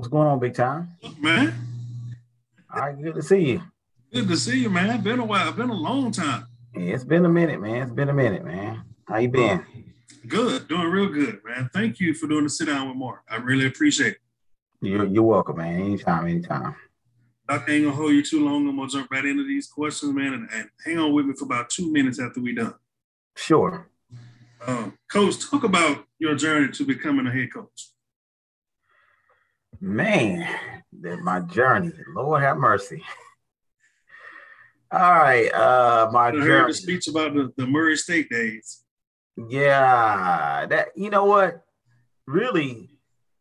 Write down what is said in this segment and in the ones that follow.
What's going on, big time? Man. All right, good to see you. Good to see you, man. Been a while. Been a long time. Yeah, it's been a minute, man. It's been a minute, man. How you been? Good, doing real good, man. Thank you for doing the sit down with Mark. I really appreciate it. You're, you're welcome, man. Anytime, anytime. Doctor ain't gonna hold you too long. I'm gonna jump right into these questions, man, and, and hang on with me for about two minutes after we done. Sure. Um, coach, talk about your journey to becoming a head coach. Man, that my journey. Lord have mercy. All right, uh, my I journey. heard the speech about the, the Murray State days. Yeah, that you know what? Really,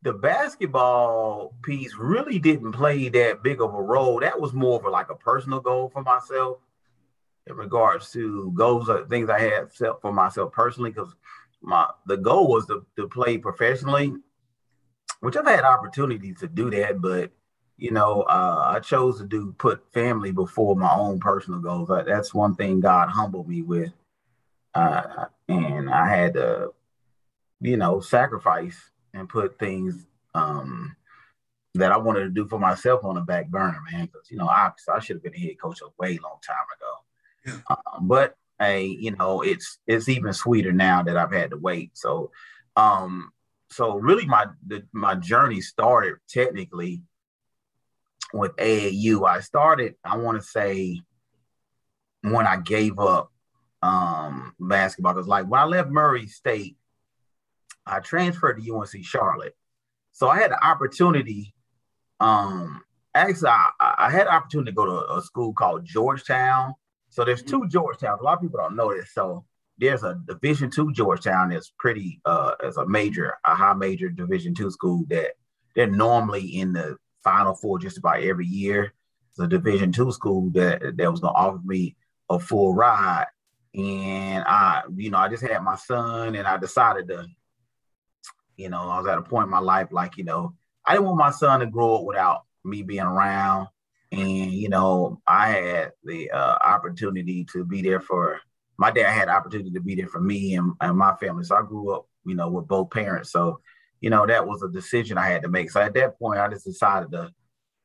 the basketball piece really didn't play that big of a role. That was more of a, like a personal goal for myself in regards to goals or things I had set for myself personally. Because my the goal was to, to play professionally, which I've had opportunity to do that, but you know, uh, I chose to do put family before my own personal goals. That's one thing God humbled me with, uh, and I had to, you know, sacrifice and put things um, that I wanted to do for myself on the back burner, man. Because you know, I I should have been a head coach a way long time ago. Yeah. Uh, but hey, you know, it's it's even sweeter now that I've had to wait. So, um, so really, my the, my journey started technically with AAU. I started, I want to say, when I gave up um, basketball, because like when I left Murray State, I transferred to UNC Charlotte. So I had the opportunity. Um, actually, I, I had the opportunity to go to a school called Georgetown. So there's two Georgetowns. A lot of people don't know this. So there's a Division two Georgetown that's pretty uh as a major, a high major Division two school that they're normally in the Final Four just about every year. It's a Division two school that that was gonna offer me a full ride, and I, you know, I just had my son, and I decided to, you know, I was at a point in my life like, you know, I didn't want my son to grow up without me being around, and you know, I had the uh, opportunity to be there for my dad had the opportunity to be there for me and, and my family. So I grew up, you know, with both parents. So you know, that was a decision I had to make. So at that point, I just decided to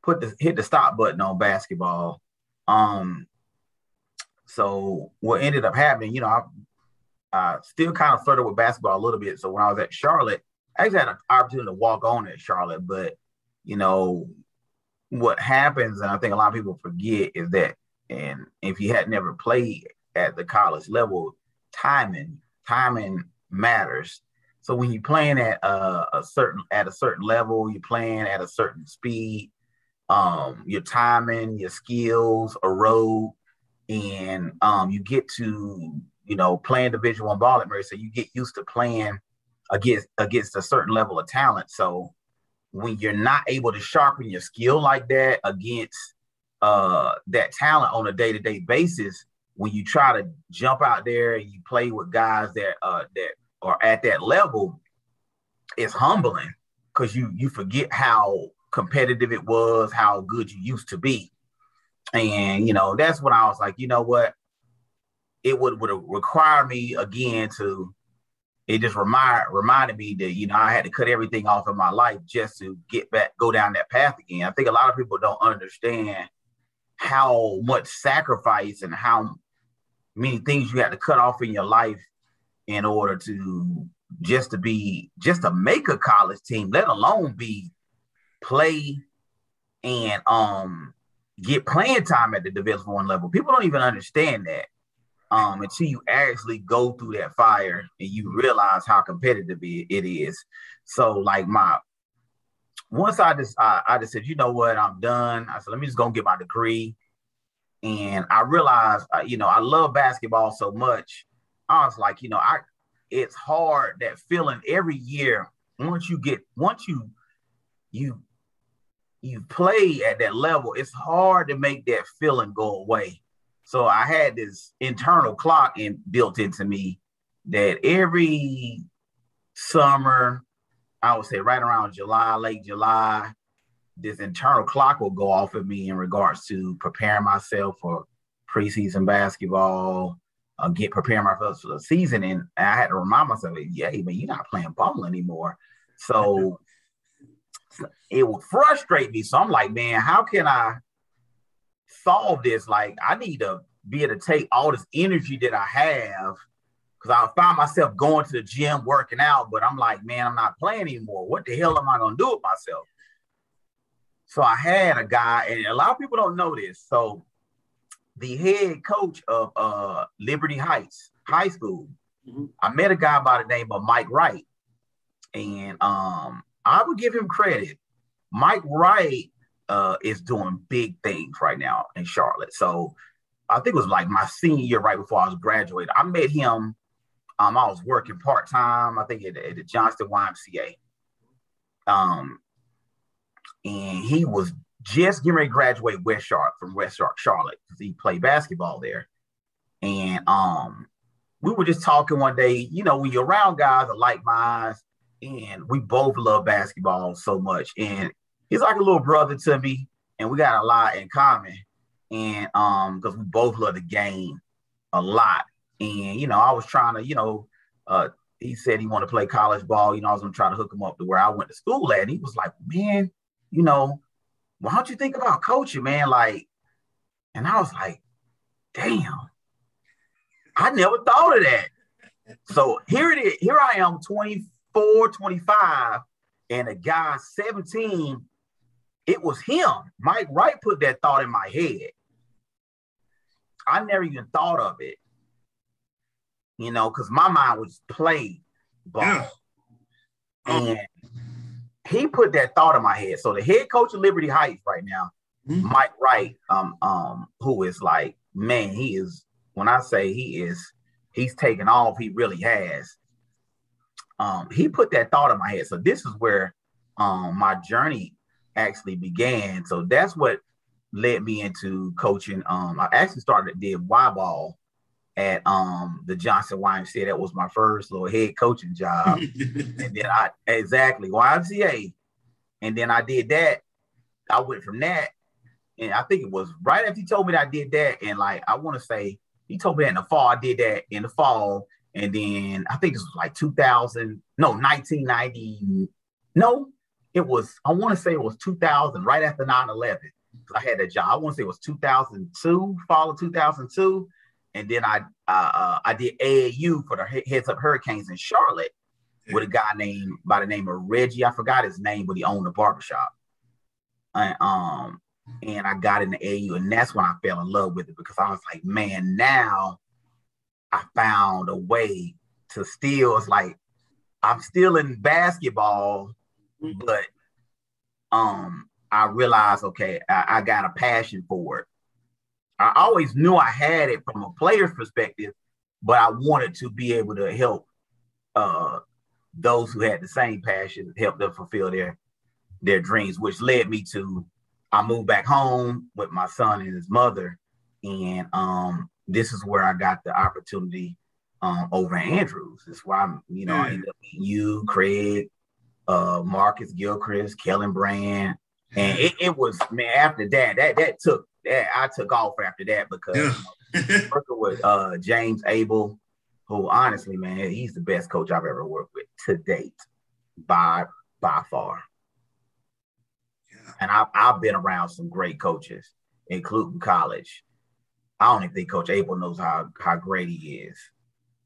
put the hit the stop button on basketball. Um, so what ended up happening, you know, I, I still kind of flirted with basketball a little bit. So when I was at Charlotte, I actually had an opportunity to walk on at Charlotte, but you know, what happens, and I think a lot of people forget, is that, and if you had never played at the college level, timing, timing matters. So when you're playing at a, a, certain at a certain level, you're playing at a certain speed, um, your timing, your skills erode, and um, you get to you know playing Division One ball at Murray, so you get used to playing against against a certain level of talent. So when you're not able to sharpen your skill like that against uh, that talent on a day to day basis, when you try to jump out there and you play with guys that uh, that are at that level, it's humbling because you you forget how competitive it was, how good you used to be, and you know that's when I was like, you know what, it would would require me again to. It just remind reminded me that you know I had to cut everything off in my life just to get back, go down that path again. I think a lot of people don't understand how much sacrifice and how many things you had to cut off in your life in order to just to be just to make a college team, let alone be play and um get playing time at the division one level. People don't even understand that um until you actually go through that fire and you realize how competitive it is. So like my once I just I, I just said, you know what, I'm done. I said, let me just go get my degree. And I realized, uh, you know, I love basketball so much. I was like, you know, I it's hard that feeling every year once you get once you you you play at that level, it's hard to make that feeling go away. So I had this internal clock in, built into me that every summer, I would say right around July, late July, this internal clock will go off of me in regards to preparing myself for preseason basketball, uh, get preparing myself for the season. And I had to remind myself, yeah, man, you're not playing ball anymore. So, it would frustrate me. So I'm like, man, how can I solve this? Like, I need to be able to take all this energy that I have because I find myself going to the gym working out, but I'm like, man, I'm not playing anymore. What the hell am I gonna do with myself? So I had a guy, and a lot of people don't know this. So the head coach of uh, Liberty Heights High School, mm-hmm. I met a guy by the name of Mike Wright, and um, I would give him credit. Mike Wright uh, is doing big things right now in Charlotte. So I think it was like my senior year, right before I was graduated. I met him. Um, I was working part time. I think at, at the Johnston YMCA. Um, and he was just getting ready to graduate West Charlotte from West Shark Charlotte because he played basketball there. And um, we were just talking one day. You know, when you're around guys that like minds, and we both love basketball so much, and he's like a little brother to me, and we got a lot in common. And um, because we both love the game a lot, and you know, I was trying to, you know, uh, he said he wanted to play college ball. You know, I was gonna try to hook him up to where I went to school at. And he was like, man, you know, why don't you think about coaching, man? Like, and I was like, damn, I never thought of that. So here it is. Here I am, 24, 25, and a guy 17. It was him. Mike Wright put that thought in my head. I never even thought of it, you know, because my mind was play ball. Yeah. Oh. And he put that thought in my head. So the head coach of Liberty Heights right now, mm-hmm. Mike Wright, um, um, who is like, man, he is. When I say he is, he's taken off. He really has. Um, he put that thought in my head. So this is where um my journey actually began. So that's what led me into coaching. Um, I actually started did Y ball at um the Johnston YMCA. That was my first little head coaching job. and then I exactly YMCA. And then I did that. I went from that. And I think it was right after he told me that I did that. And like I want to say he told me that in the fall. I did that in the fall. And then I think this was like 2000, no, 1990. No, it was, I want to say it was 2000, right after 9 11. I had that job. I want to say it was 2002, fall of 2002 and then I uh, uh, I did AAU for the Heads Up Hurricanes in Charlotte with a guy named by the name of Reggie. I forgot his name, but he owned a barbershop. And um and I got into AAU, and that's when I fell in love with it because I was like, man, now I found a way to still. It's like I'm still in basketball, mm-hmm. but um I realized, okay, I, I got a passion for it. I always knew I had it from a player's perspective, but I wanted to be able to help uh, those who had the same passion, help them fulfill their their dreams, which led me to I moved back home with my son and his mother, and um, this is where I got the opportunity um, over Andrews. That's why I'm, you know, I ended up meeting you, Craig, uh, Marcus Gilchrist, Kellen Brand, and it, it was man. After that, that that took that I took off after that because yeah. working with uh, James Abel, who honestly, man, he's the best coach I've ever worked with to date, by by far. Yeah. And I've I've been around some great coaches, including college. I don't even think Coach Abel knows how how great he is.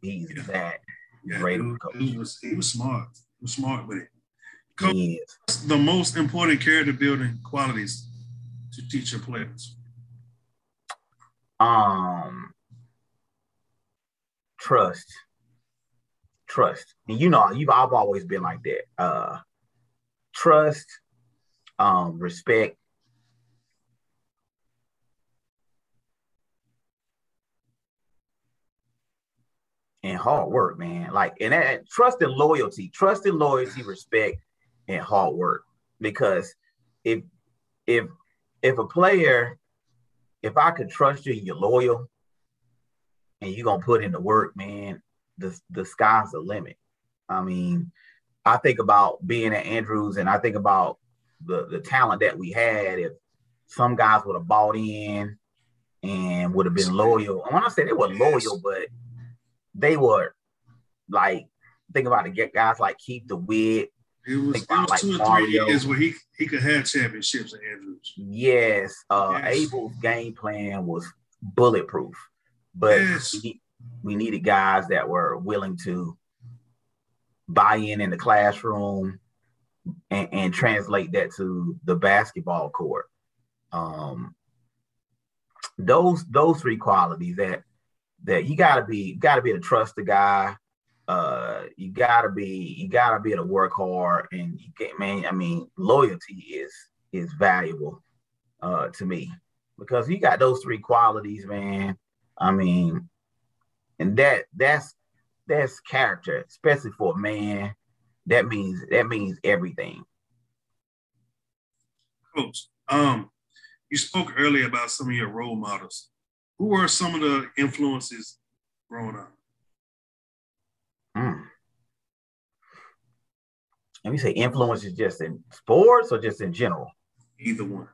He's yeah. that yeah, great he, coach. He was he was smart. He was smart with it. Coach, the most important character building qualities to teach your players? Um trust. Trust. And you know you've i've always been like that. Uh trust um respect. And hard work man. Like and that trust and loyalty. Trust and loyalty respect and hard work. Because if if if a player if I could trust you you're loyal and you're gonna put in the work, man, the the sky's the limit. I mean, I think about being at Andrews and I think about the the talent that we had. If some guys would have bought in and would have been loyal. And when I say they were loyal, but they were like think about it, get guys like Keith DeWitt, It was, it was like two or three years where he, he could have championships at Andrews. Yes. Uh, yes. Abel's game plan was bulletproof, but yes. we, we needed guys that were willing to buy in in the classroom and, and translate that to the basketball court. Um, those those three qualities that that you gotta be gotta be able to trust the guy. Uh, you gotta be you gotta be able to work hard and you get man. I mean, loyalty is is valuable uh, to me because you got those three qualities, man. I mean, and that that's that's character, especially for a man. That means that means everything. Coach, um, you spoke earlier about some of your role models. Who were some of the influences growing up? Mm. Let me say influence is just in sports or just in general? Either one.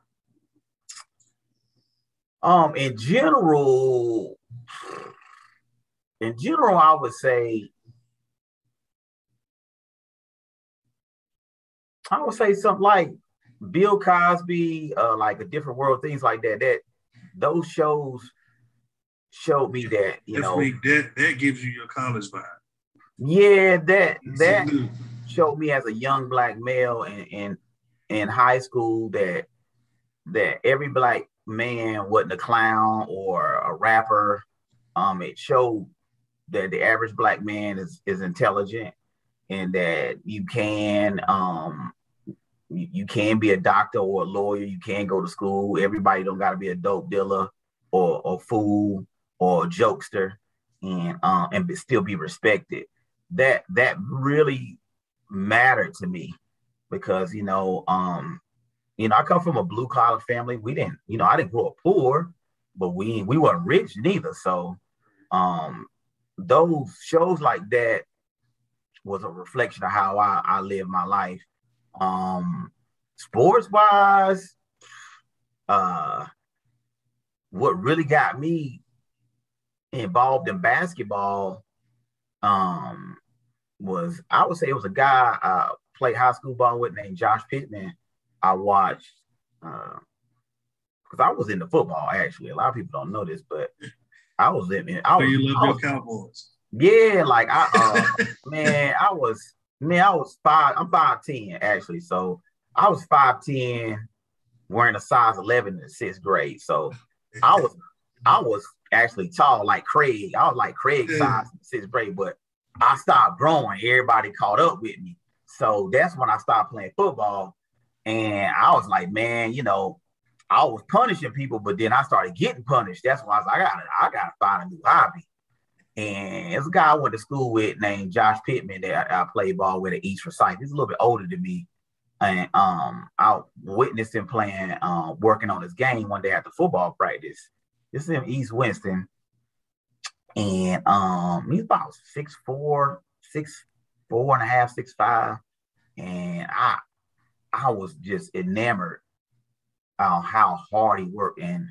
Um, in general, in general, I would say I would say something like Bill Cosby, uh, like a different world, things like that. That those shows showed me that you Definitely know that that gives you your college vibe. Yeah, that that showed me as a young black male in, in in high school that that every black man wasn't a clown or a rapper. Um, it showed that the average black man is is intelligent and that you can um you, you can be a doctor or a lawyer. You can go to school. Everybody don't got to be a dope dealer or a fool or a jokester and um and still be respected that that really mattered to me because you know um you know i come from a blue collar family we didn't you know i didn't grow up poor but we we weren't rich neither so um those shows like that was a reflection of how I, I live my life. Um, sports wise, uh, what really got me involved in basketball um, was I would say it was a guy I played high school ball with named Josh Pittman. I watched because uh, I was into football actually. A lot of people don't know this, but I was living. I was, so you love your Cowboys. Yeah, like I uh, man, I was man, I was five. I'm five ten actually. So I was five ten, wearing a size eleven in sixth grade. So I was I was actually tall like Craig. I was like Craig size in sixth grade, but I stopped growing. Everybody caught up with me. So that's when I stopped playing football. And I was like, man, you know, I was punishing people, but then I started getting punished. That's why I was like, I gotta, I gotta find a new hobby. And there's a guy I went to school with named Josh Pittman that I, I played ball with at East Forsyth. He's a little bit older than me. And um, I witnessed him playing, uh, working on his game one day after football practice. This is in East Winston. And um, he's about six four, six four and a half, six five. And I I was just enamored uh, how hard he worked and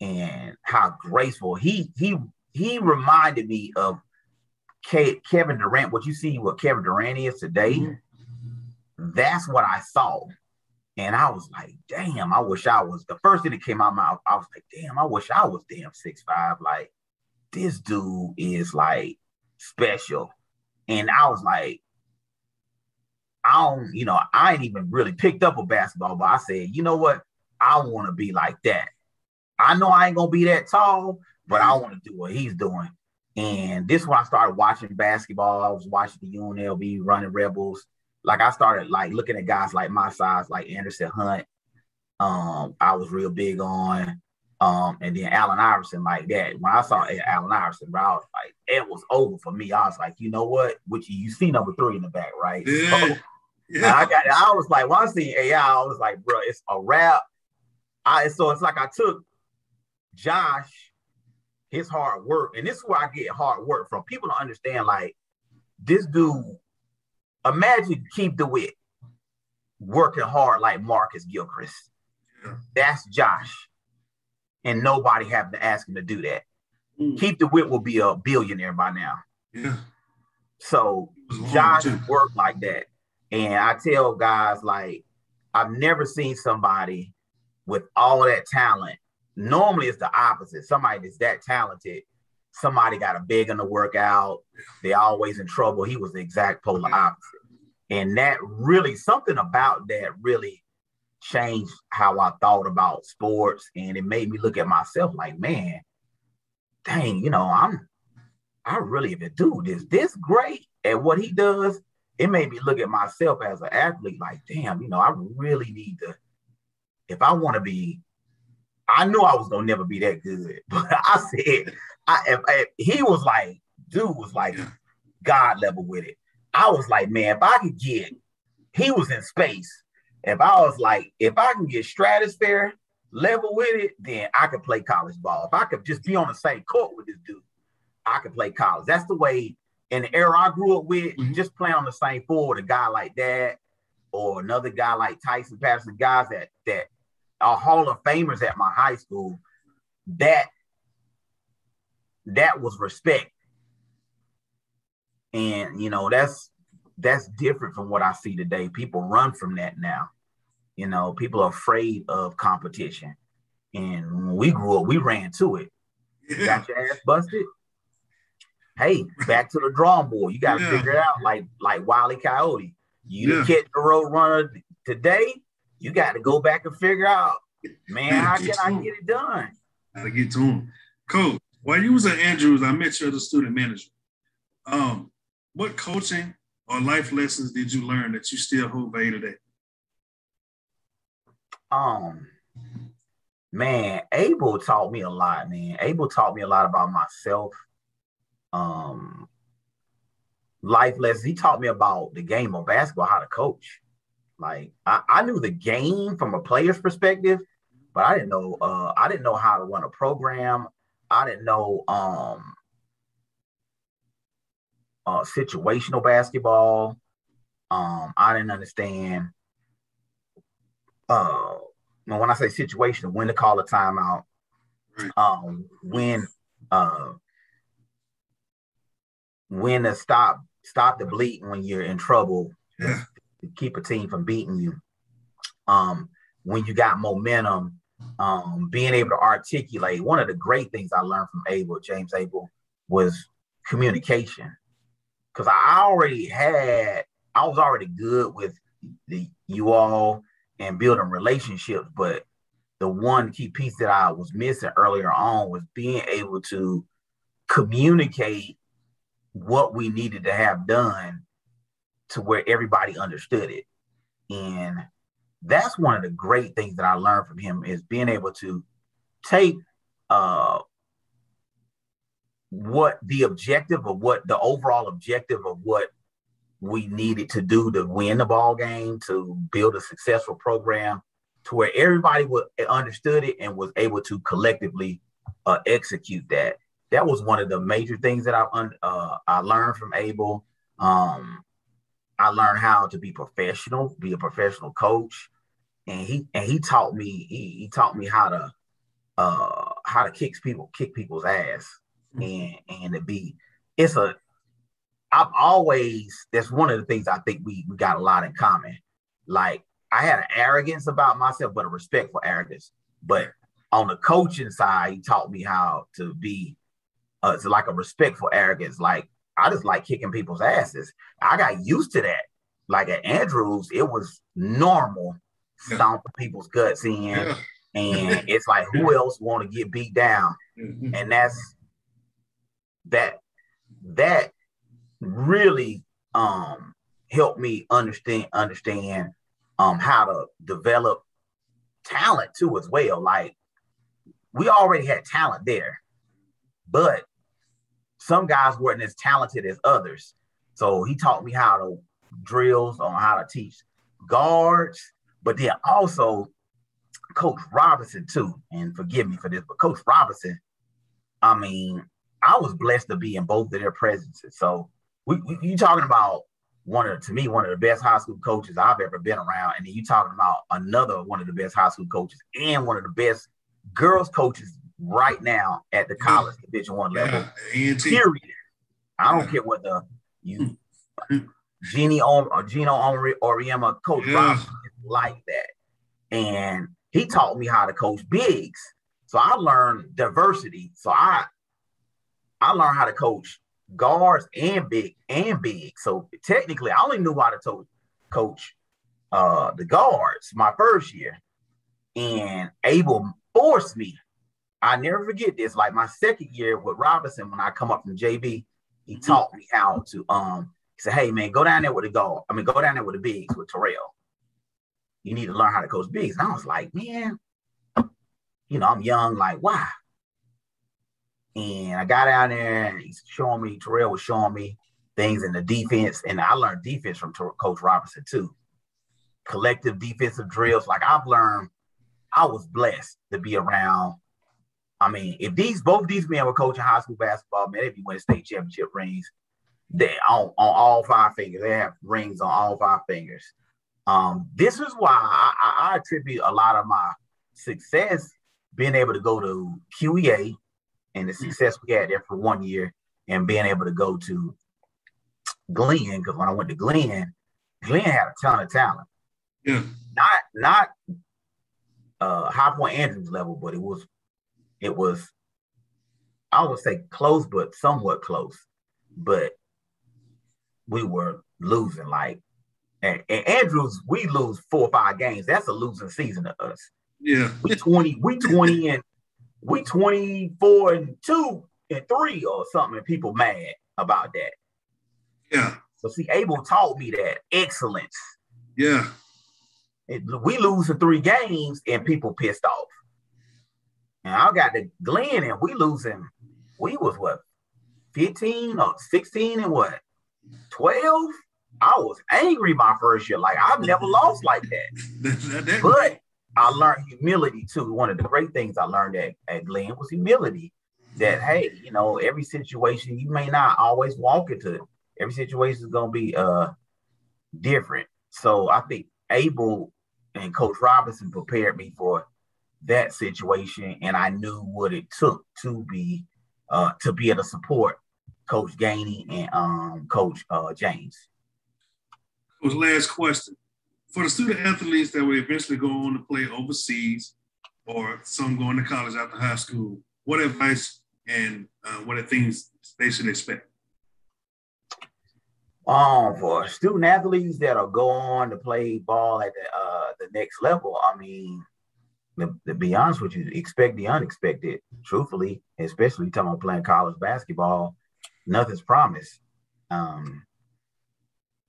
and how graceful he he he reminded me of Kevin Durant. What you see, what Kevin Durant is today, mm-hmm. that's what I saw, and I was like, damn, I wish I was. The first thing that came out of my mouth, I was like, damn, I wish I was damn six five. Like this dude is like special, and I was like, I don't, you know, I ain't even really picked up a basketball, but I said, you know what? I want to be like that. I know I ain't gonna be that tall, but I want to do what he's doing. And this is when I started watching basketball. I was watching the UNLV running Rebels. Like I started like looking at guys like my size, like Anderson Hunt. Um, I was real big on. Um, and then Allen Iverson like that. When I saw Allen Iverson, bro, I was like, it was over for me. I was like, you know what? Which you see number three in the back, right? Yeah. So, yeah. I got I was like, when I see AI, I was like, bro, it's a wrap. I so it's like I took Josh, his hard work, and this is where I get hard work from. People don't understand, like, this dude, imagine Keith DeWitt working hard like Marcus Gilchrist. Yeah. That's Josh. And nobody having to ask him to do that. Mm. Keith DeWitt will be a billionaire by now. Yeah. So Josh worked like that. And I tell guys like I've never seen somebody with all that talent. Normally it's the opposite. Somebody that's that talented, somebody got a big in the workout. They're always in trouble. He was the exact polar opposite. And that really something about that really changed how I thought about sports. And it made me look at myself like, man, dang, you know, I'm I really, if a dude is this great at what he does, it made me look at myself as an athlete like, damn, you know, I really need to, if I want to be, I knew I was gonna never be that good, but I said, I if, if he was like, dude was like God level with it. I was like, man, if I could get, he was in space. If I was like, if I can get stratosphere level with it, then I could play college ball. If I could just be on the same court with this dude, I could play college. That's the way in the era I grew up with, mm-hmm. just play on the same floor with a guy like that or another guy like Tyson Patterson, guys that that are Hall of Famers at my high school, that that was respect. And you know, that's that's different from what I see today. People run from that now. You know, people are afraid of competition. And when we grew up, we ran to it. Yeah. Got your ass busted hey, back to the drawing board. You got to yeah. figure it out like like Wiley Coyote. You yeah. the road runner today. You got to go back and figure out, man, how can I get it done? To get to him, coach. While you was at Andrews, I met you as a student manager. Um, what coaching or life lessons did you learn that you still hold value today? Um, man, Abel taught me a lot. Man, Abel taught me a lot about myself um, life lessons. He taught me about the game of basketball, how to coach. Like I, I knew the game from a player's perspective, but I didn't know uh, I didn't know how to run a program. I didn't know um, uh, situational basketball. Um, I didn't understand uh, when I say situational, when to call a timeout, um, when uh, when to stop stop the bleeding when you're in trouble yeah. to keep a team from beating you um when you got momentum um being able to articulate one of the great things i learned from abel james abel was communication because i already had i was already good with the you all and building relationships but the one key piece that i was missing earlier on was being able to communicate what we needed to have done to where everybody understood it. And that's one of the great things that I learned from him is being able to take uh, what the objective of what the overall objective of what we needed to do to win the ball game, to build a successful program, to where everybody would understood it and was able to collectively uh, execute that that was one of the major things that I uh, I learned from Abel. Um, I learned how to be professional, be a professional coach, and he and he taught me he, he taught me how to uh, how to kick people kick people's ass mm-hmm. and and to be it's a I've always that's one of the things I think we we got a lot in common. Like I had an arrogance about myself, but a respect for arrogance. But on the coaching side, he taught me how to be uh, it's like a respectful arrogance. Like I just like kicking people's asses. I got used to that. Like at Andrews, it was normal stomping people's guts in, yeah. and it's like who else want to get beat down? Mm-hmm. And that's that that really um helped me understand understand um how to develop talent too as well. Like we already had talent there, but some guys weren't as talented as others. So he taught me how to drills on how to teach guards, but then also Coach Robinson too. And forgive me for this, but Coach Robinson, I mean, I was blessed to be in both of their presences. So we, we you talking about one of to me one of the best high school coaches I've ever been around, and then you talking about another one of the best high school coaches and one of the best girls coaches right now at the college Division One level. Yeah, period. I don't care what the you Geno uh, Geno Auriemma, Coach yeah. Robinson like that, and he taught me how to coach bigs. So I learned diversity. So I I learned how to coach guards and big and big. So technically, I only knew how to to- coach uh, the guards my first year, and Abel forced me. I never forget this. Like my second year with Robinson, when I come up from JV, he mm-hmm. taught me how to. Um, said, "Hey man, go down there with the guard. I mean, go down there with the bigs with Terrell. You need to learn how to coach bigs." And I was like, "Man, you know, I'm young. Like, why?" And I got down there and he's showing me, Terrell was showing me things in the defense. And I learned defense from Coach Robinson too. Collective defensive drills. Like I've learned, I was blessed to be around. I mean, if these both these men were coaching high school basketball, man, they'd be winning state championship rings. They on, on all five fingers. They have rings on all five fingers. Um, this is why I, I attribute a lot of my success being able to go to QEA and the success we had there for one year and being able to go to Glenn, because when I went to Glenn, Glenn had a ton of talent. Yeah. Not not uh High Point Andrews level, but it was it was I would say close, but somewhat close. But we were losing like and, and Andrews, we lose four or five games. That's a losing season to us. Yeah. We 20, we 20 and we 24 and 2 and 3 or something, and people mad about that. Yeah. So see, Abel taught me that excellence. Yeah. It, we lose the three games and people pissed off. And I got the Glenn and we losing. We was what 15 or 16 and what 12? I was angry my first year. Like I've never lost like that. but I learned humility too. One of the great things I learned at, at Glenn was humility. That hey, you know, every situation you may not always walk into. It. Every situation is gonna be uh different. So I think Abel and Coach Robinson prepared me for that situation, and I knew what it took to be uh to be able to support Coach Gainey and um Coach uh James. Was last question for the student athletes that will eventually go on to play overseas or some going to college after high school, what advice and uh, what are things they should expect? Um, for student athletes that'll go on to play ball at the uh, the next level, I mean, to, to, be honest with you, expect the unexpected. Truthfully, especially talking about playing college basketball, nothing's promised. Um,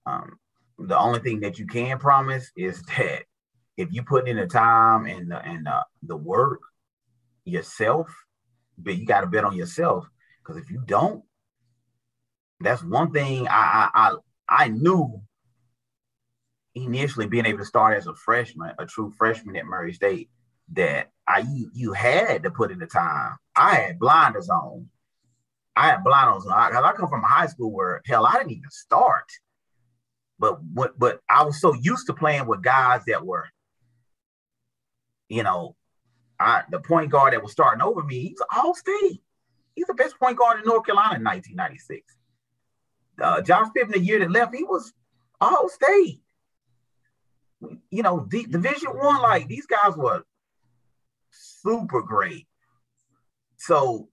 um, the only thing that you can promise is that if you put in the time and the, and the, the work yourself, but you got to bet on yourself. Because if you don't, that's one thing I, I I I knew initially being able to start as a freshman, a true freshman at Murray State, that I you, you had to put in the time. I had blinders on. I had blinders on. I, I come from a high school where hell I didn't even start. But what but I was so used to playing with guys that were, you know, I the point guard that was starting over me, he's all state. He's the best point guard in North Carolina in 1996. Uh, Josh Pippen, the year that left, he was all state. You know, D- Division One, like these guys were super great. So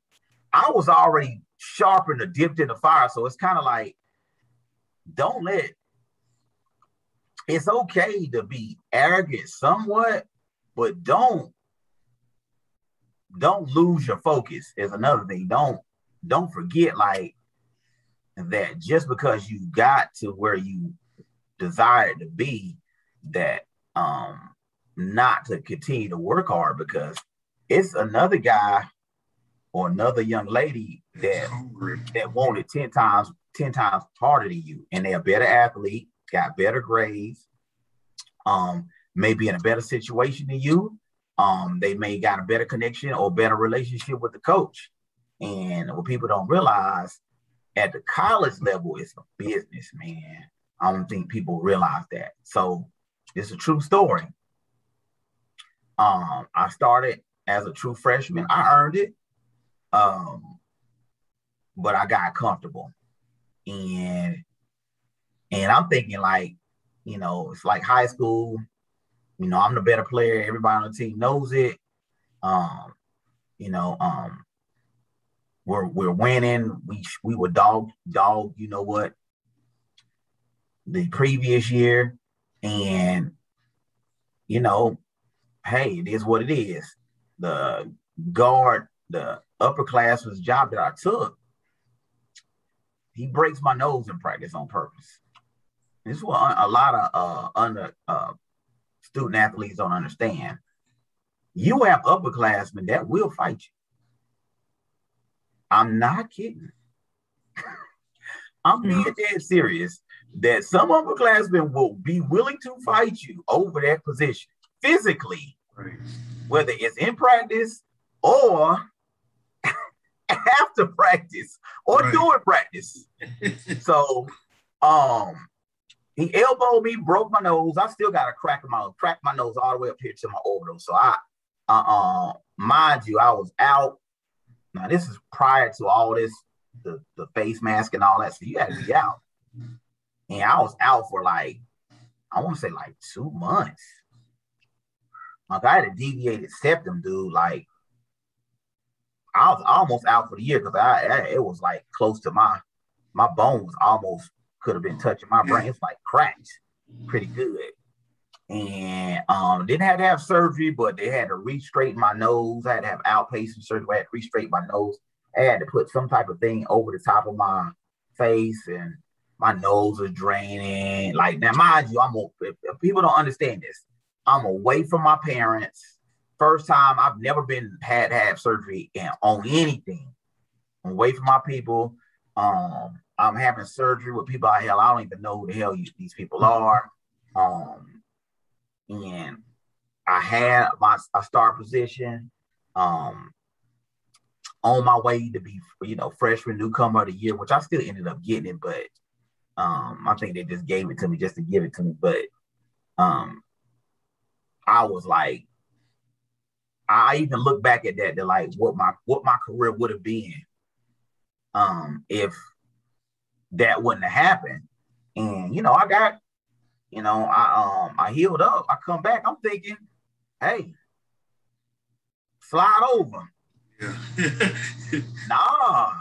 I was already sharpened or dipped in the fire. So it's kind of like, don't let it's okay to be arrogant somewhat, but don't don't lose your focus is another thing. Don't don't forget like that just because you got to where you desire to be, that um not to continue to work hard because it's another guy or another young lady that that wanted 10 times 10 times harder than you and they're a better athlete got better grades, um, may be in a better situation than you. Um, they may got a better connection or better relationship with the coach. And what people don't realize at the college level, it's a business, man. I don't think people realize that. So it's a true story. Um, I started as a true freshman. I earned it. Um, but I got comfortable. And And I'm thinking like, you know, it's like high school. You know, I'm the better player. Everybody on the team knows it. Um, you know, um, we're we're winning. We we were dog dog. You know what? The previous year, and you know, hey, it is what it is. The guard, the upperclassman's job that I took, he breaks my nose in practice on purpose. This is what a lot of uh, under uh, student athletes don't understand. You have upperclassmen that will fight you. I'm not kidding. I'm being dead serious that some upperclassmen will be willing to fight you over that position physically, right. whether it's in practice or after practice or right. during practice. so, um, he elbowed me, broke my nose. I still got a crack in my crack my nose all the way up here to my orbital. So I, uh, uh, mind you, I was out. Now this is prior to all this, the the face mask and all that. So you had to be out, and I was out for like, I want to say like two months. Like I had a deviated septum, dude. Like I was almost out for the year because I, I, it was like close to my my bones almost could have been touching my brain. It's like cracked pretty good. And um, didn't have to have surgery, but they had to re-straighten my nose. I had to have outpatient surgery. I had to re-straighten my nose. I had to put some type of thing over the top of my face, and my nose was draining. Like now, mind you, I'm a, people don't understand this. I'm away from my parents. First time I've never been had have surgery and on anything. I'm away from my people. Um, I'm having surgery with people I hell I don't even know who the hell you, these people are. Um, and I had my a star position. Um, on my way to be, you know, freshman newcomer of the year, which I still ended up getting it, but um, I think they just gave it to me just to give it to me. But um, I was like, I even look back at that to like what my what my career would have been um if that wouldn't have happened. And you know, I got, you know, I um I healed up. I come back. I'm thinking, hey, slide over. Yeah. nah.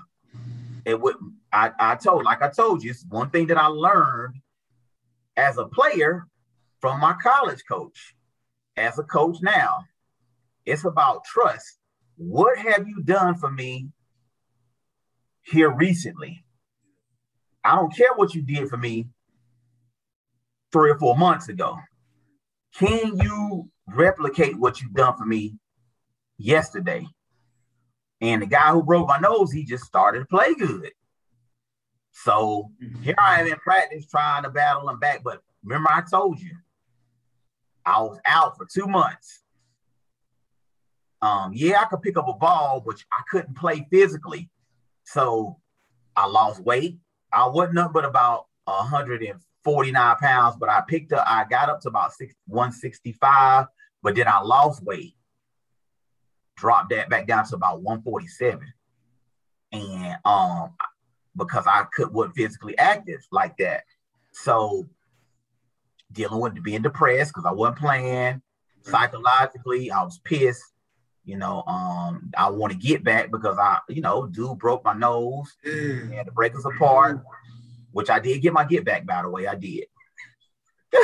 It would I, I told, like I told you, it's one thing that I learned as a player from my college coach. As a coach now, it's about trust. What have you done for me here recently? I don't care what you did for me three or four months ago. Can you replicate what you've done for me yesterday? And the guy who broke my nose, he just started to play good. So mm-hmm. here I am in practice trying to battle him back. But remember, I told you I was out for two months. Um, yeah, I could pick up a ball, but I couldn't play physically. So I lost weight. I wasn't up but about 149 pounds, but I picked up, I got up to about six, 165, but then I lost weight, dropped that back down to about 147. And um, because I could wasn't physically active like that. So dealing with being depressed because I wasn't playing psychologically, I was pissed. You know, um, I want to get back because I, you know, dude broke my nose and had to break us apart, which I did get my get back, by the way. I did.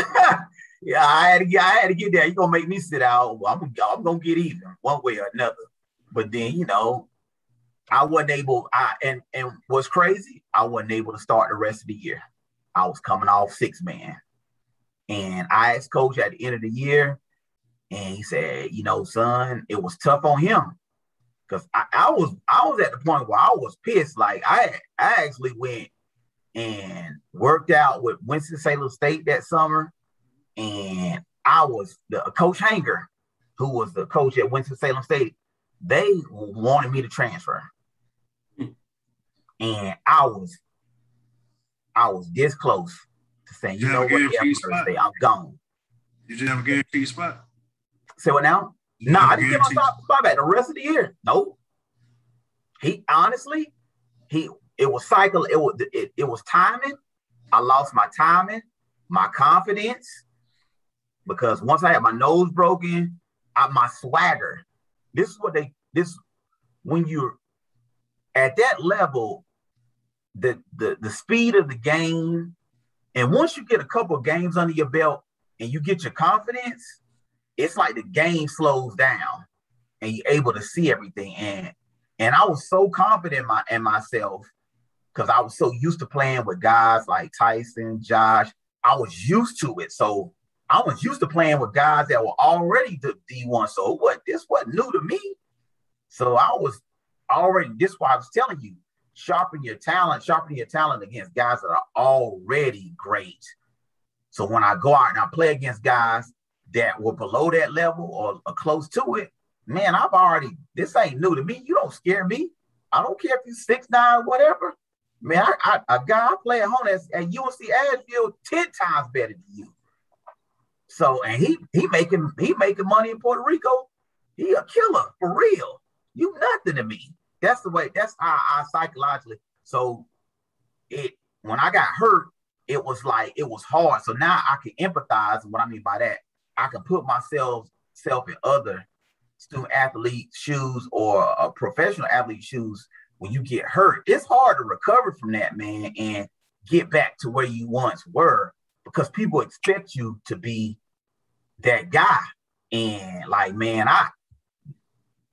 yeah, I had to get I had to get there. You're gonna make me sit out. Well, I'm, I'm gonna get even one way or another. But then, you know, I wasn't able, I and and what's crazy, I wasn't able to start the rest of the year. I was coming off six man. And I asked coach at the end of the year, and he said, you know, son, it was tough on him. Cause I, I was I was at the point where I was pissed. Like I I actually went and worked out with Winston-Salem State that summer. And I was the coach Hanger, who was the coach at Winston-Salem State. They wanted me to transfer. And I was I was this close to saying, you, you know what, Thursday, I'm gone. You have a guaranteed spot? Say what now? Nah, I didn't get my spot, spot back the rest of the year. Nope. He honestly, he it was cycle, it was it, it was timing, I lost my timing, my confidence, because once I had my nose broken, I, my swagger. This is what they this when you're at that level, the the the speed of the game, and once you get a couple of games under your belt and you get your confidence, it's like the game slows down and you're able to see everything. And and I was so confident in my in myself because I was so used to playing with guys like Tyson, Josh. I was used to it. So I was used to playing with guys that were already the D1. So what this wasn't new to me. So I was already, this is why I was telling you, sharpen your talent, sharpen your talent against guys that are already great. So when I go out and I play against guys that were below that level or, or close to it, man, I've already, this ain't new to me. You don't scare me. I don't care if you're six nine, whatever. Man, I, I, a guy I play at home at, UNC Asheville 10 times better than you. So, and he he making he making money in Puerto Rico. He a killer for real. You nothing to me. That's the way. That's how I psychologically. So, it when I got hurt, it was like it was hard. So now I can empathize. What I mean by that, I can put myself self in other student athlete shoes or a professional athlete shoes when you get hurt. It's hard to recover from that, man, and get back to where you once were because people expect you to be that guy. And like, man, I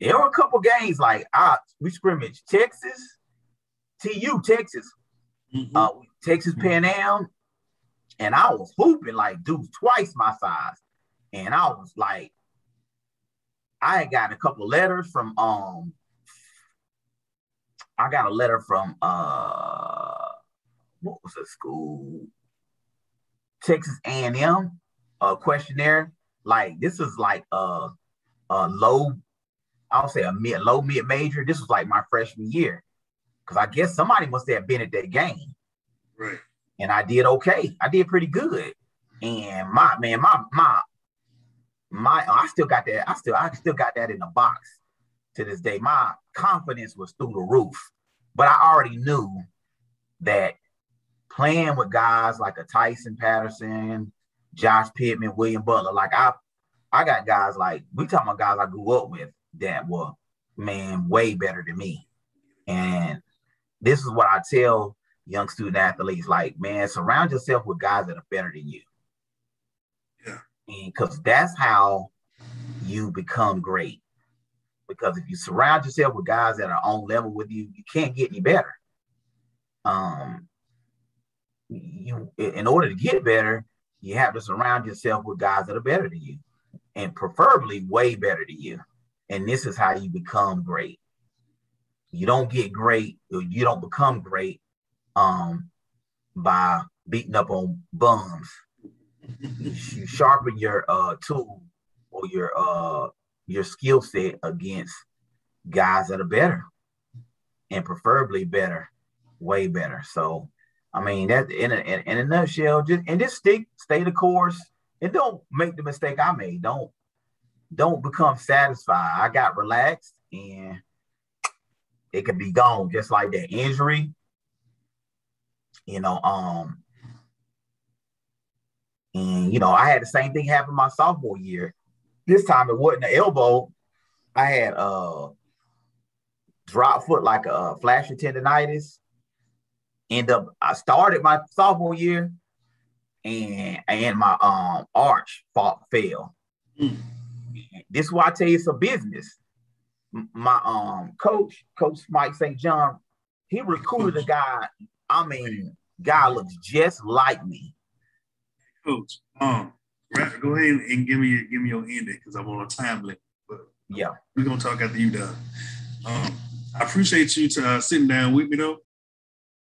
there were a couple games like I we scrimmaged Texas, TU, Texas, mm-hmm. uh, Texas Pan Am, and I was hooping like dudes twice my size, and I was like, I had gotten a couple letters from um, I got a letter from uh, what was the school? Texas A&M uh, questionnaire. Like this is like a, a low, I'll say a mid, low mid major. This was like my freshman year, because I guess somebody must have been at that game. Right. And I did okay. I did pretty good. And my man, my my my, I still got that. I still I still got that in the box to this day. My confidence was through the roof, but I already knew that playing with guys like a Tyson Patterson, Josh Pittman, William Butler, like I, I got guys like we talking about guys I grew up with that were man way better than me, and this is what I tell young student athletes: like man, surround yourself with guys that are better than you. Because that's how you become great. Because if you surround yourself with guys that are on level with you, you can't get any better. Um, you in order to get better, you have to surround yourself with guys that are better than you, and preferably way better than you. And this is how you become great. You don't get great, you don't become great um, by beating up on bums. You sharpen your uh, tool or your uh, your skill set against guys that are better, and preferably better, way better. So I mean, that in a, in, a nutshell, just and just stick, stay the course, and don't make the mistake I made. Don't don't become satisfied. I got relaxed, and it could be gone just like that injury. You know, um, and you know, I had the same thing happen my sophomore year. This time it wasn't the elbow. I had uh drop foot like a flash tendonitis end up I started my sophomore year and and my um arch fought, fell. Mm. This is why I tell you it's a business. My um coach, Coach Mike St. John, he recruited a guy. I mean, guy looks just like me. Coach, um, go ahead and give me give me your ending because I'm on a time limit. But yeah, we're gonna talk after you done. Um, I appreciate you to uh, sitting down with me though.